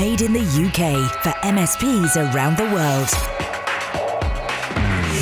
made in the UK for MSPs around the world.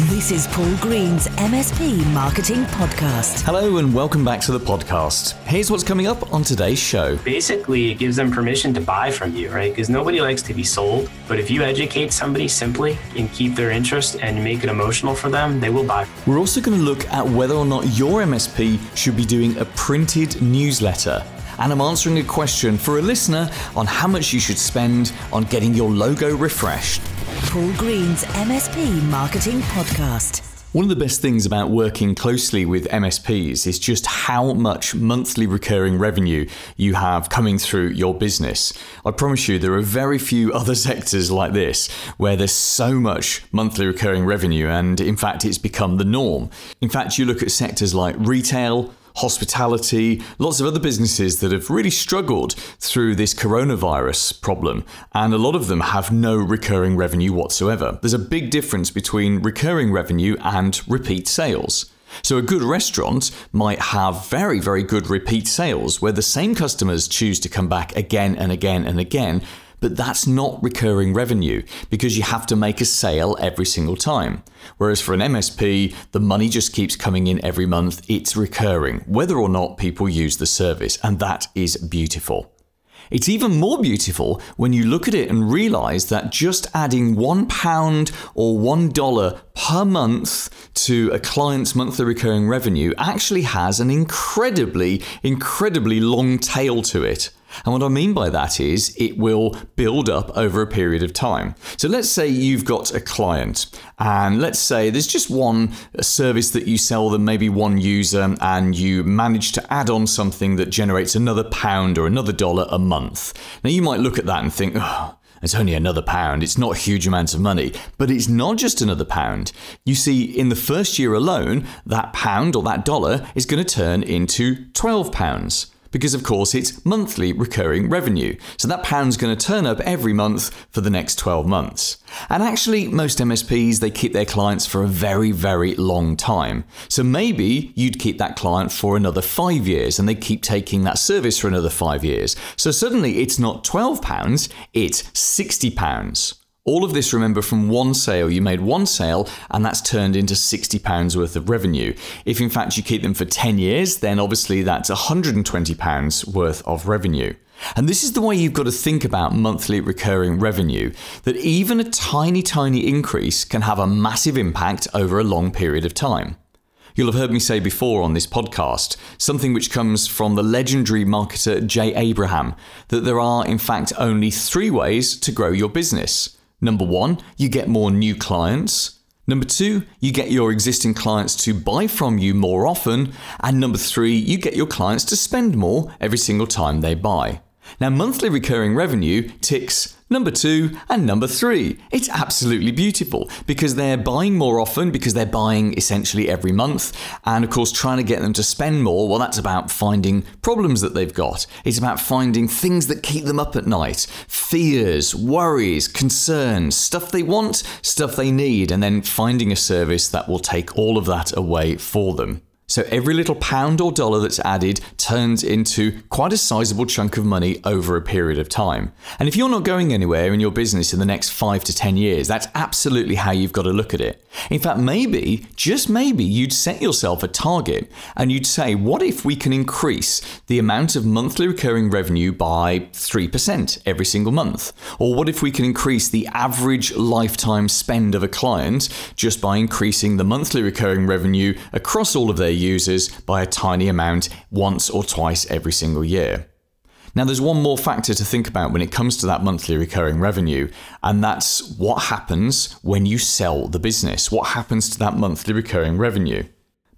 This is Paul Green's MSP Marketing Podcast. Hello, and welcome back to the podcast. Here's what's coming up on today's show. Basically, it gives them permission to buy from you, right? Because nobody likes to be sold. But if you educate somebody simply and keep their interest and make it emotional for them, they will buy. We're also going to look at whether or not your MSP should be doing a printed newsletter. And I'm answering a question for a listener on how much you should spend on getting your logo refreshed. Paul Green's MSP Marketing Podcast. One of the best things about working closely with MSPs is just how much monthly recurring revenue you have coming through your business. I promise you, there are very few other sectors like this where there's so much monthly recurring revenue, and in fact, it's become the norm. In fact, you look at sectors like retail, hospitality, lots of other businesses that have really struggled through this coronavirus problem, and a lot of them have no recurring revenue whatsoever. There's a big difference between recurring revenue and repeat sales. So, a good restaurant might have very, very good repeat sales where the same customers choose to come back again and again and again but that's not recurring revenue because you have to make a sale every single time. Whereas for an MSP, the money just keeps coming in every month, it's recurring, whether or not people use the service, and that is beautiful. It's even more beautiful when you look at it and realize that just adding one pound or one dollar per month to a client's monthly recurring revenue actually has an incredibly, incredibly long tail to it. And what I mean by that is it will build up over a period of time. So let's say you've got a client, and let's say there's just one service that you sell them, maybe one user, and you manage to add on something that generates another pound or another dollar a month. Now you might look at that and think, oh, it's only another pound. It's not a huge amount of money, but it's not just another pound. You see, in the first year alone, that pound or that dollar is going to turn into 12 pounds because of course it's monthly recurring revenue. So that pound's going to turn up every month for the next 12 months. And actually most MSPs they keep their clients for a very very long time. So maybe you'd keep that client for another 5 years and they keep taking that service for another 5 years. So suddenly it's not 12 pounds, it's 60 pounds. All of this, remember, from one sale. You made one sale, and that's turned into £60 worth of revenue. If in fact you keep them for 10 years, then obviously that's £120 worth of revenue. And this is the way you've got to think about monthly recurring revenue that even a tiny, tiny increase can have a massive impact over a long period of time. You'll have heard me say before on this podcast, something which comes from the legendary marketer Jay Abraham, that there are in fact only three ways to grow your business. Number one, you get more new clients. Number two, you get your existing clients to buy from you more often. And number three, you get your clients to spend more every single time they buy. Now, monthly recurring revenue ticks number two, and number three. It's absolutely beautiful because they're buying more often because they're buying essentially every month. And of course, trying to get them to spend more, well, that's about finding problems that they've got. It's about finding things that keep them up at night fears, worries, concerns, stuff they want, stuff they need, and then finding a service that will take all of that away for them. So every little pound or dollar that's added turns into quite a sizable chunk of money over a period of time. And if you're not going anywhere in your business in the next five to 10 years, that's absolutely how you've got to look at it. In fact, maybe, just maybe, you'd set yourself a target and you'd say, what if we can increase the amount of monthly recurring revenue by 3% every single month? Or what if we can increase the average lifetime spend of a client just by increasing the monthly recurring revenue across all of their users by a tiny amount once or twice every single year. Now, there's one more factor to think about when it comes to that monthly recurring revenue, and that's what happens when you sell the business. What happens to that monthly recurring revenue?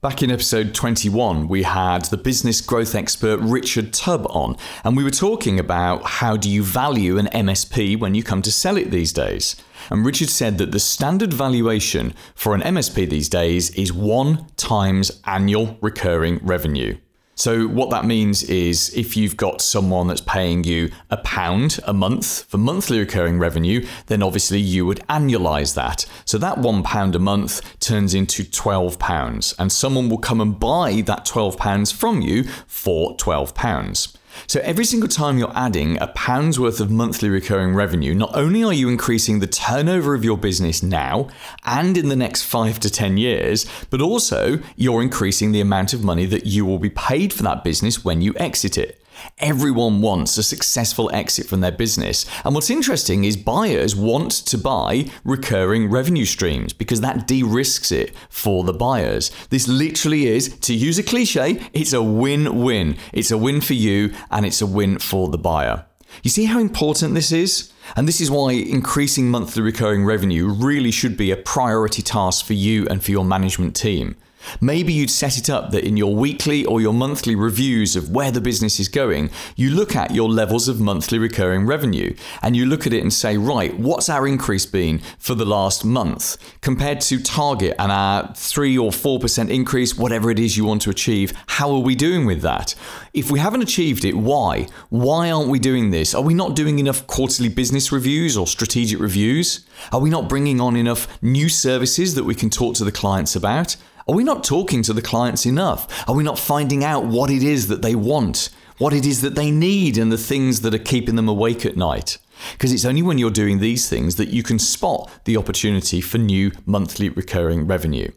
Back in episode 21, we had the business growth expert Richard Tubb on, and we were talking about how do you value an MSP when you come to sell it these days. And Richard said that the standard valuation for an MSP these days is one times annual recurring revenue. So, what that means is if you've got someone that's paying you a pound a month for monthly recurring revenue, then obviously you would annualize that. So, that one pound a month turns into 12 pounds, and someone will come and buy that 12 pounds from you for 12 pounds. So every single time you're adding a pound's worth of monthly recurring revenue, not only are you increasing the turnover of your business now and in the next five to 10 years, but also you're increasing the amount of money that you will be paid for that business when you exit it. Everyone wants a successful exit from their business. And what's interesting is buyers want to buy recurring revenue streams because that de risks it for the buyers. This literally is, to use a cliche, it's a win win. It's a win for you and it's a win for the buyer. You see how important this is? And this is why increasing monthly recurring revenue really should be a priority task for you and for your management team. Maybe you'd set it up that in your weekly or your monthly reviews of where the business is going, you look at your levels of monthly recurring revenue and you look at it and say, right, what's our increase been for the last month compared to target and our 3 or 4% increase, whatever it is you want to achieve? How are we doing with that? If we haven't achieved it, why? Why aren't we doing this? Are we not doing enough quarterly business reviews or strategic reviews? Are we not bringing on enough new services that we can talk to the clients about? Are we not talking to the clients enough? Are we not finding out what it is that they want, what it is that they need, and the things that are keeping them awake at night? Because it's only when you're doing these things that you can spot the opportunity for new monthly recurring revenue.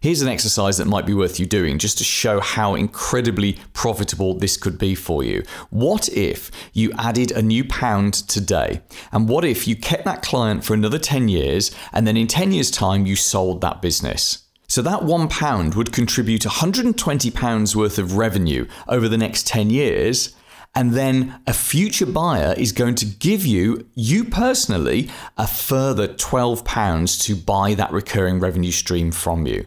Here's an exercise that might be worth you doing just to show how incredibly profitable this could be for you. What if you added a new pound today? And what if you kept that client for another 10 years and then in 10 years' time you sold that business? So that £1 would contribute £120 worth of revenue over the next 10 years. And then a future buyer is going to give you, you personally, a further £12 to buy that recurring revenue stream from you.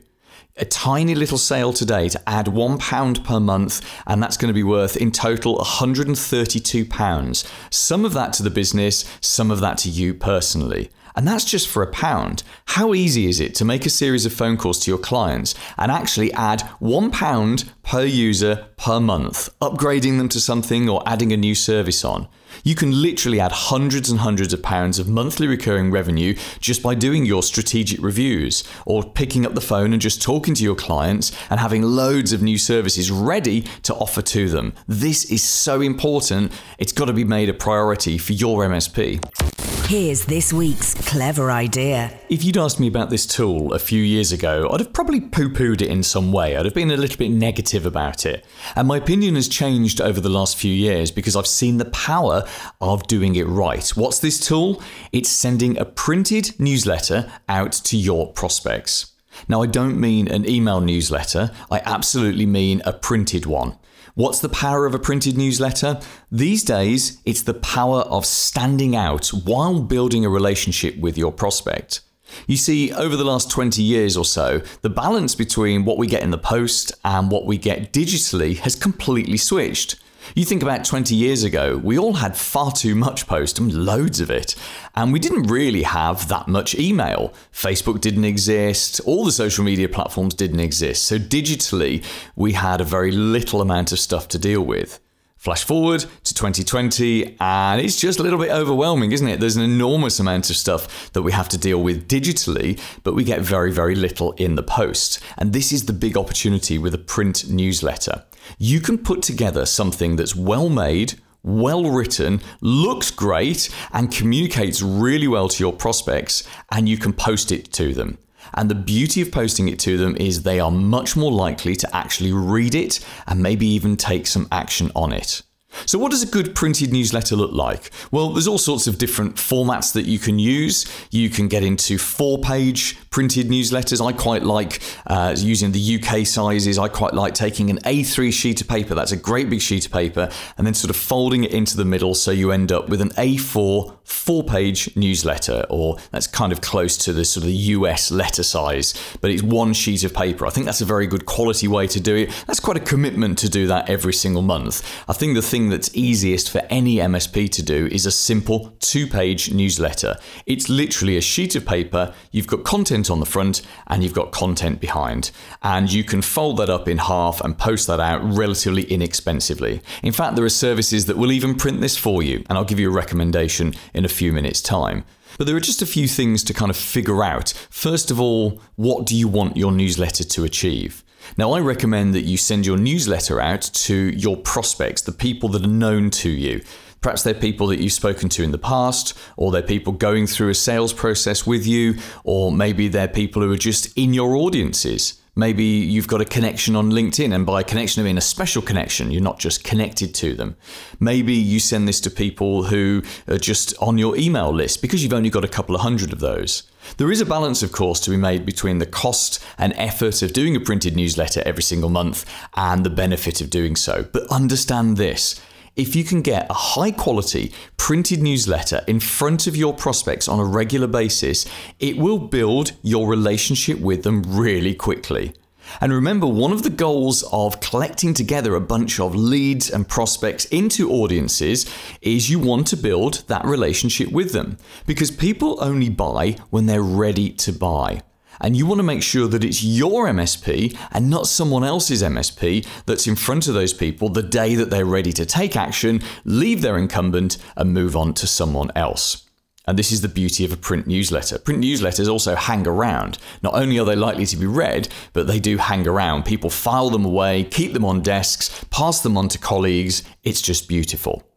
A tiny little sale today to add £1 per month, and that's going to be worth in total £132. Some of that to the business, some of that to you personally. And that's just for a pound. How easy is it to make a series of phone calls to your clients and actually add one pound per user per month, upgrading them to something or adding a new service on? You can literally add hundreds and hundreds of pounds of monthly recurring revenue just by doing your strategic reviews or picking up the phone and just talking to your clients and having loads of new services ready to offer to them. This is so important. It's got to be made a priority for your MSP. Here's this week's clever idea. If you'd asked me about this tool a few years ago, I'd have probably poo pooed it in some way. I'd have been a little bit negative about it. And my opinion has changed over the last few years because I've seen the power of doing it right. What's this tool? It's sending a printed newsletter out to your prospects. Now, I don't mean an email newsletter, I absolutely mean a printed one. What's the power of a printed newsletter? These days, it's the power of standing out while building a relationship with your prospect. You see, over the last 20 years or so, the balance between what we get in the post and what we get digitally has completely switched. You think about 20 years ago, we all had far too much post, and loads of it, and we didn't really have that much email. Facebook didn't exist, all the social media platforms didn't exist, so digitally, we had a very little amount of stuff to deal with. Flash forward to 2020, and it's just a little bit overwhelming, isn't it? There's an enormous amount of stuff that we have to deal with digitally, but we get very, very little in the post. And this is the big opportunity with a print newsletter. You can put together something that's well made, well written, looks great, and communicates really well to your prospects, and you can post it to them. And the beauty of posting it to them is they are much more likely to actually read it and maybe even take some action on it. So, what does a good printed newsletter look like? Well, there's all sorts of different formats that you can use. You can get into four page printed newsletters. I quite like uh, using the UK sizes. I quite like taking an A3 sheet of paper, that's a great big sheet of paper, and then sort of folding it into the middle so you end up with an A4 four page newsletter, or that's kind of close to the sort of US letter size, but it's one sheet of paper. I think that's a very good quality way to do it. That's quite a commitment to do that every single month. I think the thing that's easiest for any MSP to do is a simple two page newsletter. It's literally a sheet of paper, you've got content content on the front and you've got content behind. And you can fold that up in half and post that out relatively inexpensively. In fact, there are services that will even print this for you, and I'll give you a recommendation in a few minutes' time. But there are just a few things to kind of figure out. First of all, what do you want your newsletter to achieve? Now, I recommend that you send your newsletter out to your prospects, the people that are known to you. Perhaps they're people that you've spoken to in the past, or they're people going through a sales process with you, or maybe they're people who are just in your audiences. Maybe you've got a connection on LinkedIn, and by connection, I mean a special connection. You're not just connected to them. Maybe you send this to people who are just on your email list because you've only got a couple of hundred of those. There is a balance, of course, to be made between the cost and effort of doing a printed newsletter every single month and the benefit of doing so. But understand this if you can get a high quality printed newsletter in front of your prospects on a regular basis, it will build your relationship with them really quickly. And remember, one of the goals of collecting together a bunch of leads and prospects into audiences is you want to build that relationship with them because people only buy when they're ready to buy and you want to make sure that it's your MSP and not someone else's MSP that's in front of those people the day that they're ready to take action, leave their incumbent, and move on to someone else. And this is the beauty of a print newsletter. Print newsletters also hang around. Not only are they likely to be read, but they do hang around. People file them away, keep them on desks, pass them on to colleagues. It's just beautiful.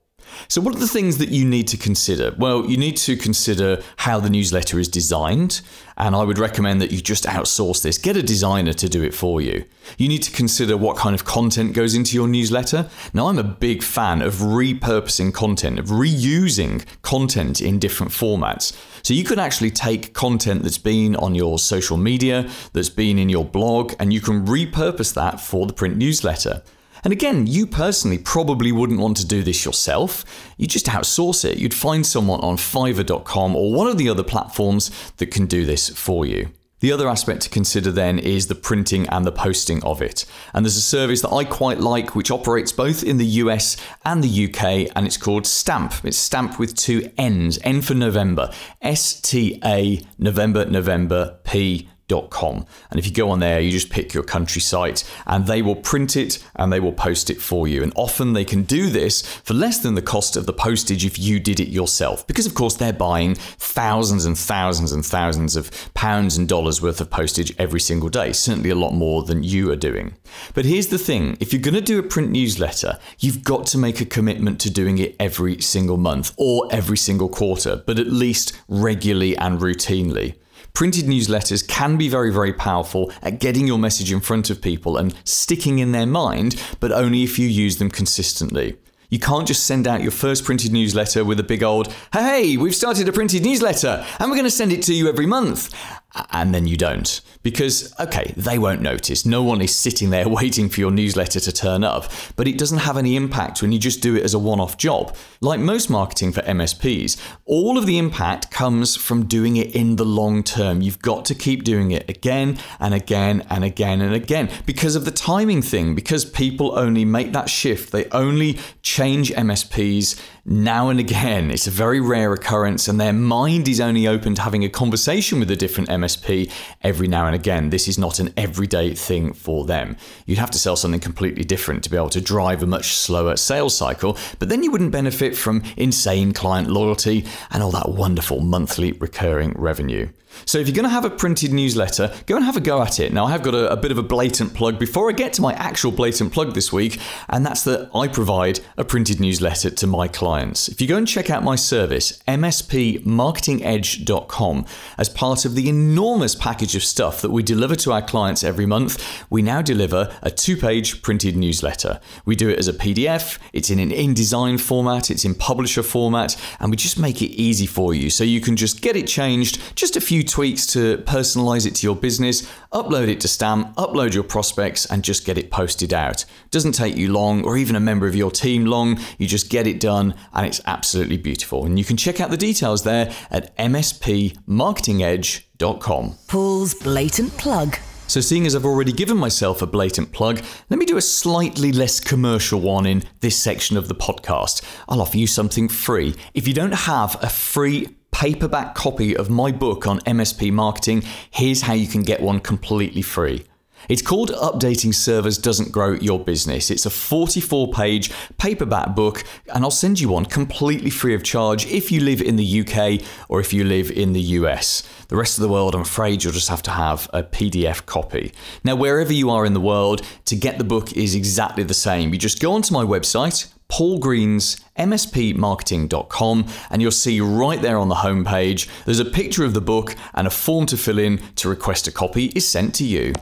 So, what are the things that you need to consider? Well, you need to consider how the newsletter is designed, and I would recommend that you just outsource this. Get a designer to do it for you. You need to consider what kind of content goes into your newsletter. Now, I'm a big fan of repurposing content, of reusing content in different formats. So, you can actually take content that's been on your social media, that's been in your blog, and you can repurpose that for the print newsletter. And again, you personally probably wouldn't want to do this yourself. You just outsource it. You'd find someone on fiverr.com or one of the other platforms that can do this for you. The other aspect to consider then is the printing and the posting of it. And there's a service that I quite like which operates both in the US and the UK and it's called Stannp. It's Stannp with two N's, N for November, S T A November November P and if you go on there, you just pick your country site and they will print it and they will post it for you. And often they can do this for less than the cost of the postage if you did it yourself. Because, of course, they're buying thousands and thousands and thousands of pounds and dollars worth of postage every single day, certainly a lot more than you are doing. But here's the thing if you're going to do a print newsletter, you've got to make a commitment to doing it every single month or every single quarter, but at least regularly and routinely. Printed newsletters can be very, very powerful at getting your message in front of people and sticking in their mind, but only if you use them consistently. You can't just send out your first printed newsletter with a big old, hey, we've started a printed newsletter and we're going to send it to you every month and then you don't. Because, okay, they won't notice. No one is sitting there waiting for your newsletter to turn up, but it doesn't have any impact when you just do it as a one off job. Like most marketing for MSPs, all of the impact comes from doing it in the long term. You've got to keep doing it again and again and again and again because of the timing thing, because people only make that shift. They only change MSPs now and again. It's a very rare occurrence, and their mind is only open to having a conversation with a different MSP every now and again. This is not an everyday thing for them. You'd have to sell something completely different to be able to drive a much slower sales cycle, but then you wouldn't benefit from insane client loyalty and all that wonderful monthly recurring revenue. So if you're going to have a printed newsletter, go and have a go at it. Now, I have got a, a, bit of a blatant plug before I get to my actual blatant plug this week, and that's that I provide a printed newsletter to my clients. If you go and check out my service, mspmarketingedge.com, as part of the enormous package of stuff that we deliver to our clients every month, we now deliver a two page printed newsletter. We do it as a PDF, it's in an InDesign format, it's in publisher format, and we just make it easy for you so you can just get it changed, just a few few tweaks to personalize it to your business, upload it to Stannp, upload your prospects, and just get it posted out. Doesn't take you long or even a member of your team long. You just get it done, and it's absolutely beautiful. And you can check out the details there at mspmarketingedge.com. Paul's blatant plug. So, seeing as I've already given myself a blatant plug, let me do a slightly less commercial one in this section of the podcast. I'll offer you something free. If you don't have a free paperback copy of my book on MSP marketing, here's how you can get one completely free. It's called Updating Servers Doesn't Grow Your Business. It's a 44 page paperback book, and I'll send you one completely free of charge if you live in the UK or if you live in the US. The rest of the world, I'm afraid you'll just have to have a PDF copy. Now, wherever you are in the world, to get the book is exactly the same. You just go onto my website, Paul Green's mspmarketing.com, and you'll see right there on the homepage there's a picture of the book and a form to fill in to request a copy is sent to you.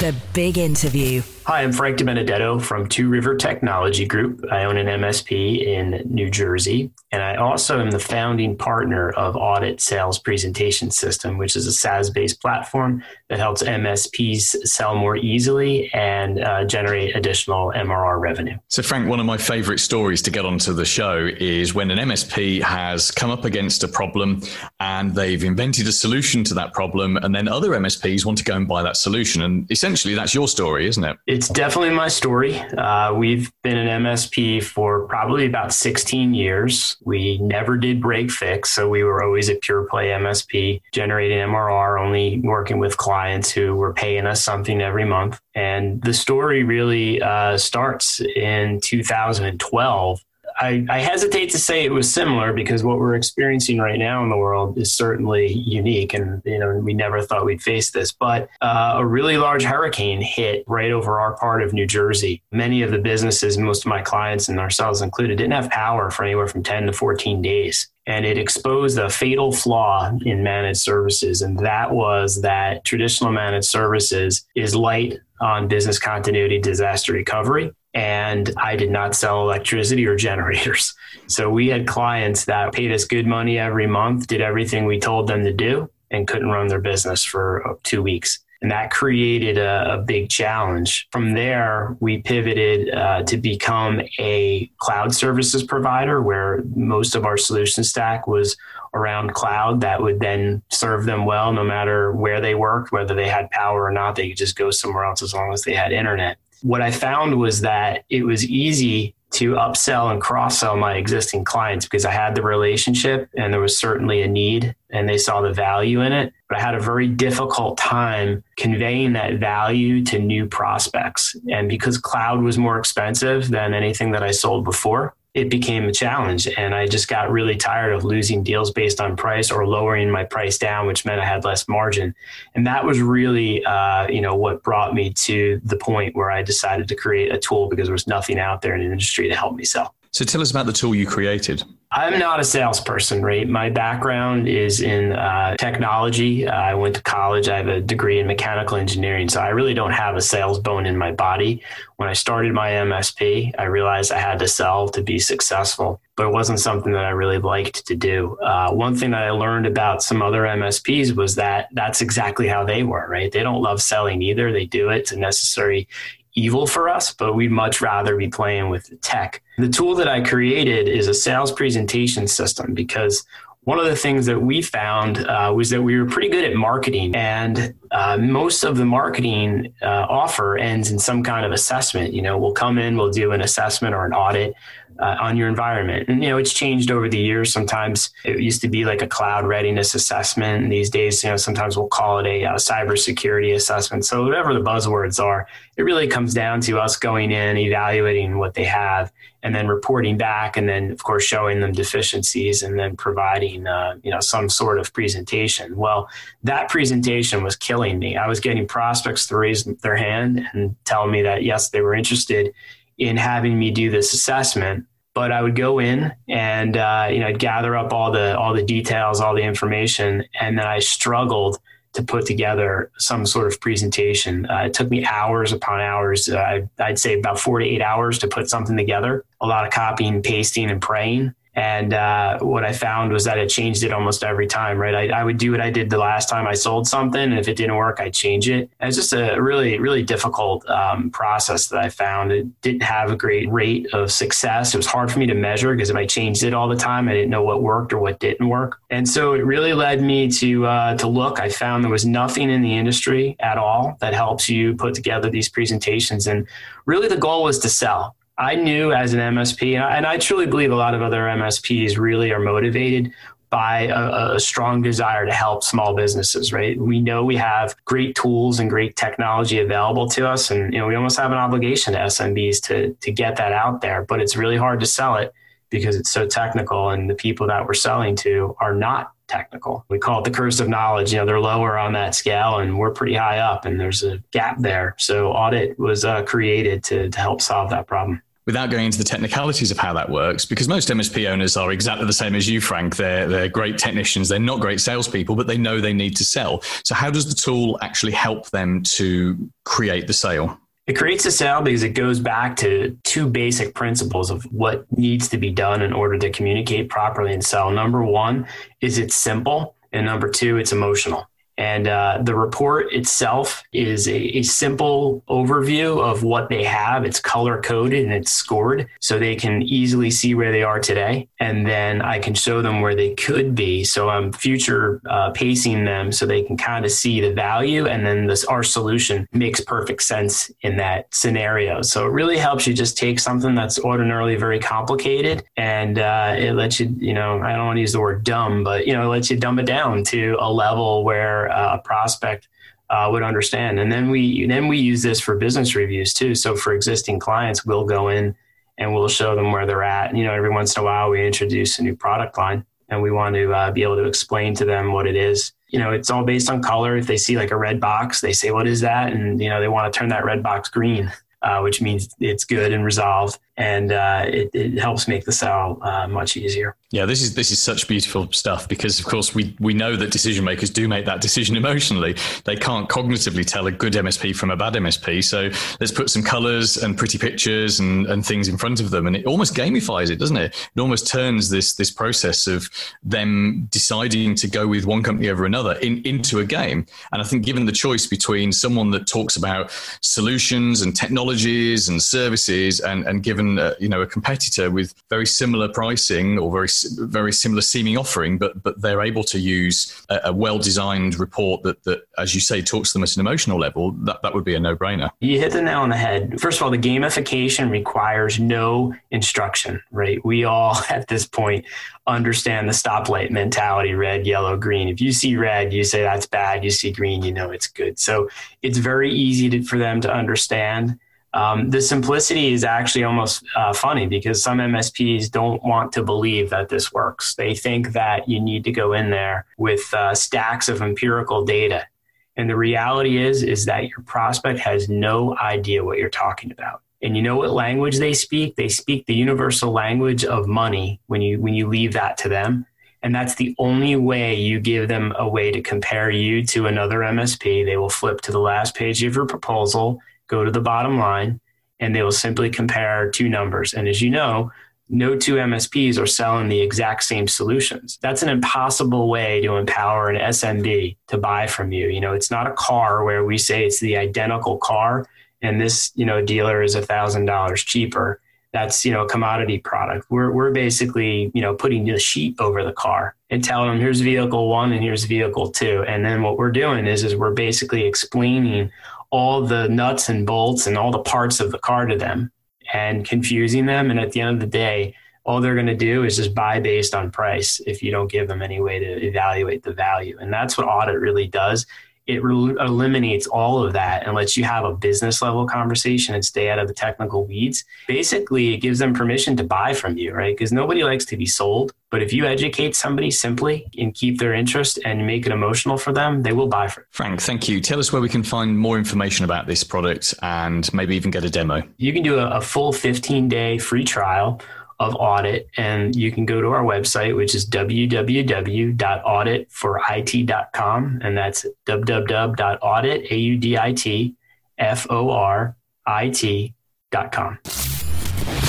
The big interview. Hi, I'm Frank DeBenedetto from Two River Technology Group. I own an MSP in New Jersey, and I also am the founding partner of AudIT Sales Presentation System, which is a SaaS based platform that helps MSPs sell more easily and uh, generate additional MRR revenue. So, Frank, one of my favorite stories to get onto the show is when an MSP has come up against a problem and they've invented a solution to that problem, and then other MSPs want to go and buy that solution. And essentially, that's your story, isn't it? It's definitely my story. Uh, we've been an MSP for probably about 16 years. We never did break fix, so we were always a pure play MSP, generating MRR, only working with clients who were paying us something every month. And the story really uh, starts in 2012 I, I, hesitate to say it was similar because what we're experiencing right now in the world is certainly unique, and you know we never thought we'd face this. But uh, a really large hurricane hit right over our part of New Jersey. Many of the businesses, most of my clients and ourselves included, didn't have power for anywhere from 10 to 14 days. And it exposed a fatal flaw in managed services, and that was that traditional managed services is light on business continuity, disaster recovery and I did not sell electricity or generators. So we had clients that paid us good money every month, did everything we told them to do, and couldn't run their business for two weeks. And that created a, a big challenge. From there, we pivoted uh, to become a cloud services provider where most of our solution stack was around cloud that would then serve them well no matter where they worked, whether they had power or not. They could just go somewhere else as long as they had internet what I found was that it was easy to upsell and cross sell my existing clients because I had the relationship and there was certainly a need and they saw the value in it. But I had a very difficult time conveying that value to new prospects. And because cloud was more expensive than anything that I sold before, it became a challenge. And I just got really tired of losing deals based on price or lowering my price down, which meant I had less margin. And that was really, uh, you know, what brought me to the point where I decided to create a tool because there was nothing out there in the industry to help me sell. So tell us about the tool you created. I'm not a salesperson, right? My background is in uh, technology. Uh, I went to college. I have a degree in mechanical engineering. So I really don't have a sales bone in my body. When I started my MSP, I realized I had to sell to be successful, but it wasn't something that I really liked to do. Uh, one thing that I learned about some other MSPs was that that's exactly how they were, right? They don't love selling either. They do it. It's a necessary evil for us, but we'd much rather be playing with the tech. The tool that I created is a sales presentation system because one of the things that we found uh, was that we were pretty good at marketing, and uh, most of the marketing uh, offer ends in some kind of assessment. You know, we'll come in, we'll do an assessment or an audit, uh, on your environment. And, you know, it's changed over the years. Sometimes it used to be like a cloud readiness assessment. And these days, you know, sometimes we'll call it a, uh, cybersecurity assessment. So whatever the buzzwords are, it really comes down to us going in, evaluating what they have, and then reporting back, and then of course showing them deficiencies, and then providing, uh, you know, some sort of presentation. Well, that presentation was killing me. I was getting prospects to raise their hand and tell me that yes, they were interested in having me do this assessment but I would go in and uh, you know I'd gather up all the all the details, all the information, and then I struggled to put together some sort of presentation. Uh, it took me hours upon hours. Uh, I'd say about four to eight hours to put something together. A lot of copying, pasting, and praying. And uh, what I found was that it changed it almost every time, right? I, I, would do what I did the last time I sold something. And if it didn't work, I'd change it. And it's just a really, really difficult um, process that I found. It didn't have a great rate of success. It was hard for me to measure because if I changed it all the time, I didn't know what worked or what didn't work. And so it really led me to, uh, to look. I found there was nothing in the industry at all that helps you put together these presentations. And really the goal was to sell I knew as an MSP, and I, truly believe a lot of other MSPs really are motivated by a, a, strong desire to help small businesses, right? We know we have great tools and great technology available to us. And, you know, we almost have an obligation to SMBs to, to get that out there, but it's really hard to sell it because it's so technical and the people that we're selling to are not technical. We call it the curse of knowledge. You know, they're lower on that scale and we're pretty high up and there's a gap there. So AudIT was uh, created to, to help solve that problem without going into the technicalities of how that works, because most MSP owners are exactly the same as you, Frank. They're, they're great technicians. They're not great salespeople, but they know they need to sell. So, how does the tool actually help them to create the sale? It creates a sale because it goes back to two basic principles of what needs to be done in order to communicate properly and sell. Number one is it's simple, and number two, it's emotional. And uh, the report itself is a, a, simple overview of what they have. It's color coded and it's scored so they can easily see where they are today. And then I can show them where they could be. So I'm future uh, pacing them so they can kind of see the value. And then this, our solution makes perfect sense in that scenario. So it really helps you just take something that's ordinarily very complicated and uh, it lets you, you know, I don't want to use the word dumb, but, you know, it lets you dumb it down to a level where uh, a prospect uh, would understand. And then we then we use this for business reviews too. So for existing clients, we'll go in and we'll show them where they're at. You know, every once in a while we introduce a new product line and we want to uh, be able to explain to them what it is. You know, it's all based on color. If they see like a red box, they say, "What is that?" And you know, they want to turn that red box green, uh, which means it's good and resolved, and uh, it, it, helps make the sale uh, much easier. Yeah, this is this is such beautiful stuff because of course we we know that decision makers do make that decision emotionally. They can't cognitively tell a good MSP from a bad MSP. So let's put some colors and pretty pictures and, and things in front of them, and it almost gamifies it, doesn't it? It almost turns this this process of them deciding to go with one company over another in, into a game. And I think given the choice between someone that talks about solutions and technologies and services, and and given uh, you know a competitor with very similar pricing or very very similar seeming offering, but but they're able to use a, a well designed report that that, as you say, talks to them at an emotional level. That that would be a no brainer. You hit the nail on the head. First of all, the gamification requires no instruction. Right? We all at this point understand the stoplight mentality: red, yellow, green. If you see red, you say that's bad. You see green, you know it's good. So it's very easy to, for them to understand. Um, the simplicity is actually almost uh, funny because some MSPs don't want to believe that this works. They think that you need to go in there with uh, stacks of empirical data. And the reality is, is that your prospect has no idea what you're talking about. And you know what language they speak? They speak the universal language of money when you when you leave that to them. And that's the only way you give them a way to compare you to another MSP. They will flip to the last page of your proposal go to the bottom line, and they will simply compare two numbers. And as you know, no two MSPs are selling the exact same solutions. That's an impossible way to empower an SMB to buy from you. You know, it's not a car where we say it's the identical car and this, you know, dealer is a thousand dollars cheaper. That's, you know, a commodity product. We're, we're basically, you know, putting the sheet over the car and telling them here's vehicle one and here's vehicle two. And then what we're doing is, is we're basically explaining all the nuts and bolts and all the parts of the car to them and confusing them. And at the end of the day, all they're going to do is just buy based on price if you don't give them any way to evaluate the value. And that's what AudIT really does it re- eliminates all of that and lets you have a business level conversation and stay out of the technical weeds. Basically, it gives them permission to buy from you, right? Because nobody likes to be sold. But if you educate somebody simply and keep their interest and make it emotional for them, they will buy from it. Frank, thank you. Tell us where we can find more information about this product and maybe even get a demo. You can do a, a full 15 day free trial of AudIT. And you can go to our website, which is www.auditforit.com. And that's www.audit, A-U-D-I-T, F-O-R-I-T.com.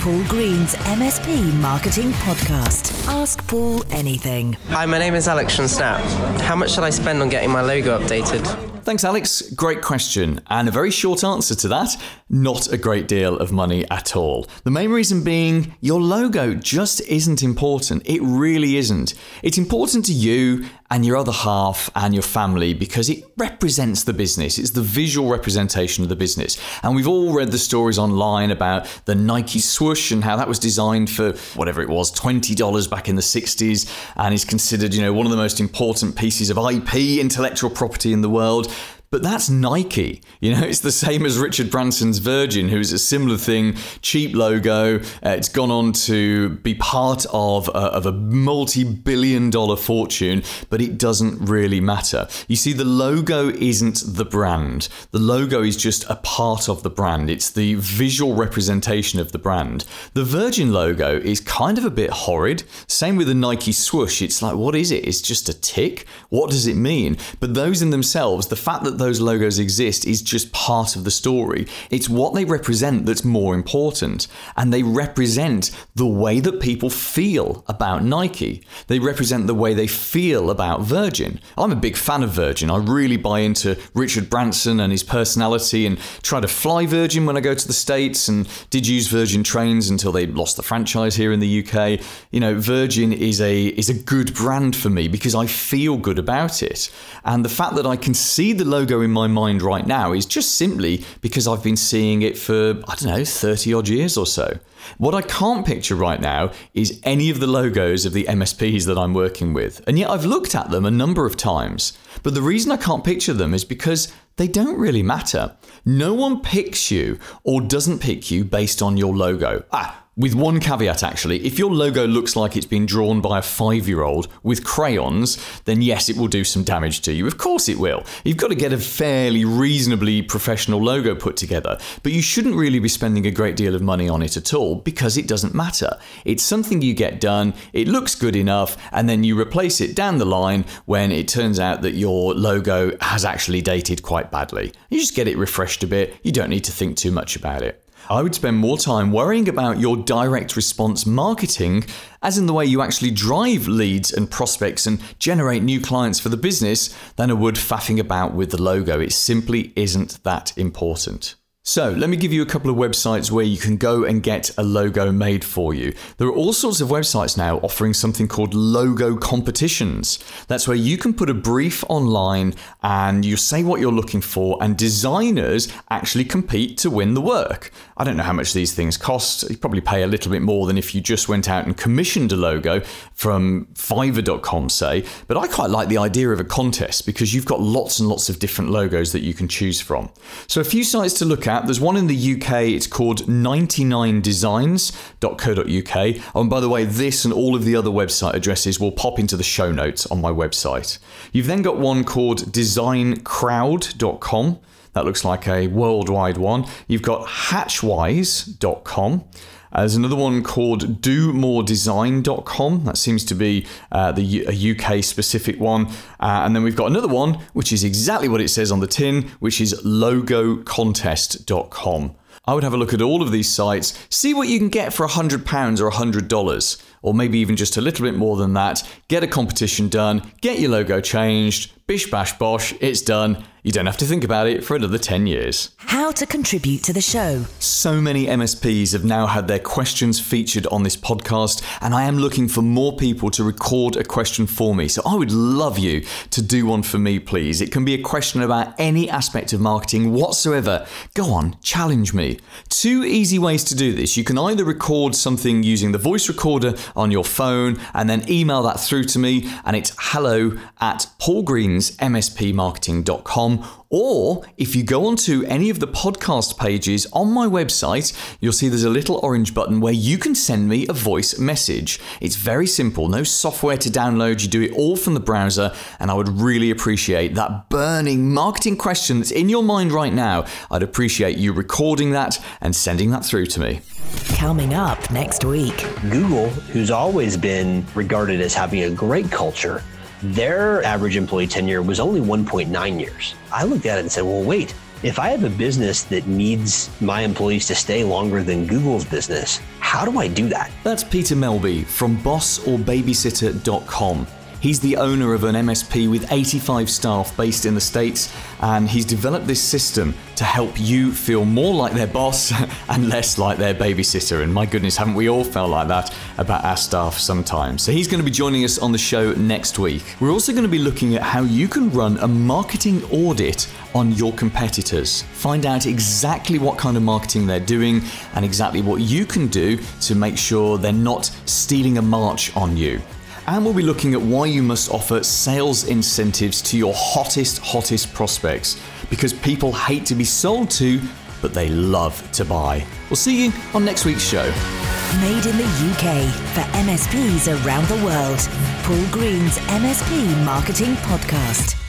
Paul Green's MSP Marketing Podcast. Ask Paul anything. Hi, my name is Alex from Snap. How much should I spend on getting my logo updated? Thanks, Alex. Great question. And a very short answer to that not a great deal of money at all. The main reason being your logo just isn't important. It really isn't. It's important to you and your other half and your family because it represents the business. It's the visual representation of the business. And we've all read the stories online about the Nike swoosh and how that was designed for whatever it was, $20 back in the 60s and is considered, you know, one of the most important pieces of IP, intellectual property in the world. But that's Nike. You know, it's the same as Richard Branson's Virgin, who's a similar thing, cheap logo. Uh, it's gone on to be part of a, of a multi billion dollar fortune, but it doesn't really matter. You see, the logo isn't the brand, the logo is just a part of the brand. It's the visual representation of the brand. The Virgin logo is kind of a bit horrid. Same with the Nike swoosh. It's like, what is it? It's just a tick. What does it mean? But those in themselves, the fact that those logos exist is just part of the story. It's what they represent that's more important. And they represent the way that people feel about Nike. They represent the way they feel about Virgin. I'm a big fan of Virgin. I really buy into Richard Branson and his personality and try to fly Virgin when I go to the States and did use Virgin trains until they lost the franchise here in the UK. You know, Virgin is a is a good brand for me because I feel good about it. And the fact that I can see the logo logo in my mind right now is just simply because I've been seeing it for, I don't know, 30 odd years or so. What I can't picture right now is any of the logos of the MSPs that I'm working with. And yet I've looked at them a number of times. But the reason I can't picture them is because they don't really matter. No one picks you or doesn't pick you based on your logo. Ah, with one caveat, actually, if your logo looks like it's been drawn by a five year old with crayons, then yes, it will do some damage to you. Of course, it will. You've got to get a fairly reasonably professional logo put together, but you shouldn't really be spending a great deal of money on it at all because it doesn't matter. It's something you get done, it looks good enough, and then you replace it down the line when it turns out that your logo has actually dated quite badly. You just get it refreshed a bit, you don't need to think too much about it. I would spend more time worrying about your direct response marketing, as in the way you actually drive leads and prospects and generate new clients for the business, than I would faffing about with the logo. It simply isn't that important. So, let me give you a couple of websites where you can go and get a logo made for you. There are all sorts of websites now offering something called logo competitions. That's where you can put a brief online and you say what you're looking for, and designers actually compete to win the work. I don't know how much these things cost. You probably pay a little bit more than if you just went out and commissioned a logo from Fiverr.com, say. But I quite like the idea of a contest because you've got lots and lots of different logos that you can choose from. So, a few sites to look at there's one in the UK, it's called 99designs.co.uk. Oh, and by the way, this and all of the other website addresses will pop into the show notes on my website. You've then got one called designcrowd.com. That looks like a worldwide one. You've got hatchwise.com. There's another one called domoredesign.com. That seems to be uh, the a UK specific one. Uh, and then we've got another one, which is exactly what it says on the tin, which is logocontest.com. I would have a look at all of these sites, see what you can get for £100 or $100, or maybe even just a little bit more than that. Get a competition done, get your logo changed, bish bash bosh, it's done you don't have to think about it for another 10 years. How to contribute to the show. So many MSPs have now had their questions featured on this podcast, and I am looking for more people to record a question for me. So I would love you to do one for me, please. It can be a question about any aspect of marketing whatsoever. Go on, challenge me. Two easy ways to do this. You can either record something using the voice recorder on your phone and then email that through to me, and it's hello at paulgreensmspmarketing.com or if you go onto any of the podcast pages on my website, you'll see there's a little orange button where you can send me a voice message. It's very simple, no software to download, you do it all from the browser, and I would really appreciate that burning marketing question that's in your mind right now. I'd appreciate you recording that and sending that through to me. Coming up next week. Google, who's always been regarded as having a great culture, their average employee tenure was only 1.9 years. I looked at it and said, well, wait, if I have a business that needs my employees to stay longer than Google's business, how do I do that? That's Peter Melby from bossorbabysitter.com. He's the owner of an MSP with 85 staff based in the States, and he's developed this system to help you feel more like their boss and less like their babysitter. And my goodness, haven't we all felt like that about our staff sometimes? So he's going to be joining us on the show next week. We're also going to be looking at how you can run a marketing audit on your competitors. Find out exactly what kind of marketing they're doing and exactly what you can do to make sure they're not stealing a march on you. And we'll be looking at why you must offer sales incentives to your hottest, hottest prospects because people hate to be sold to, but they love to buy. We'll see you on next week's show. Made in the UK for MSPs around the world. Paul Green's MSP Marketing Podcast.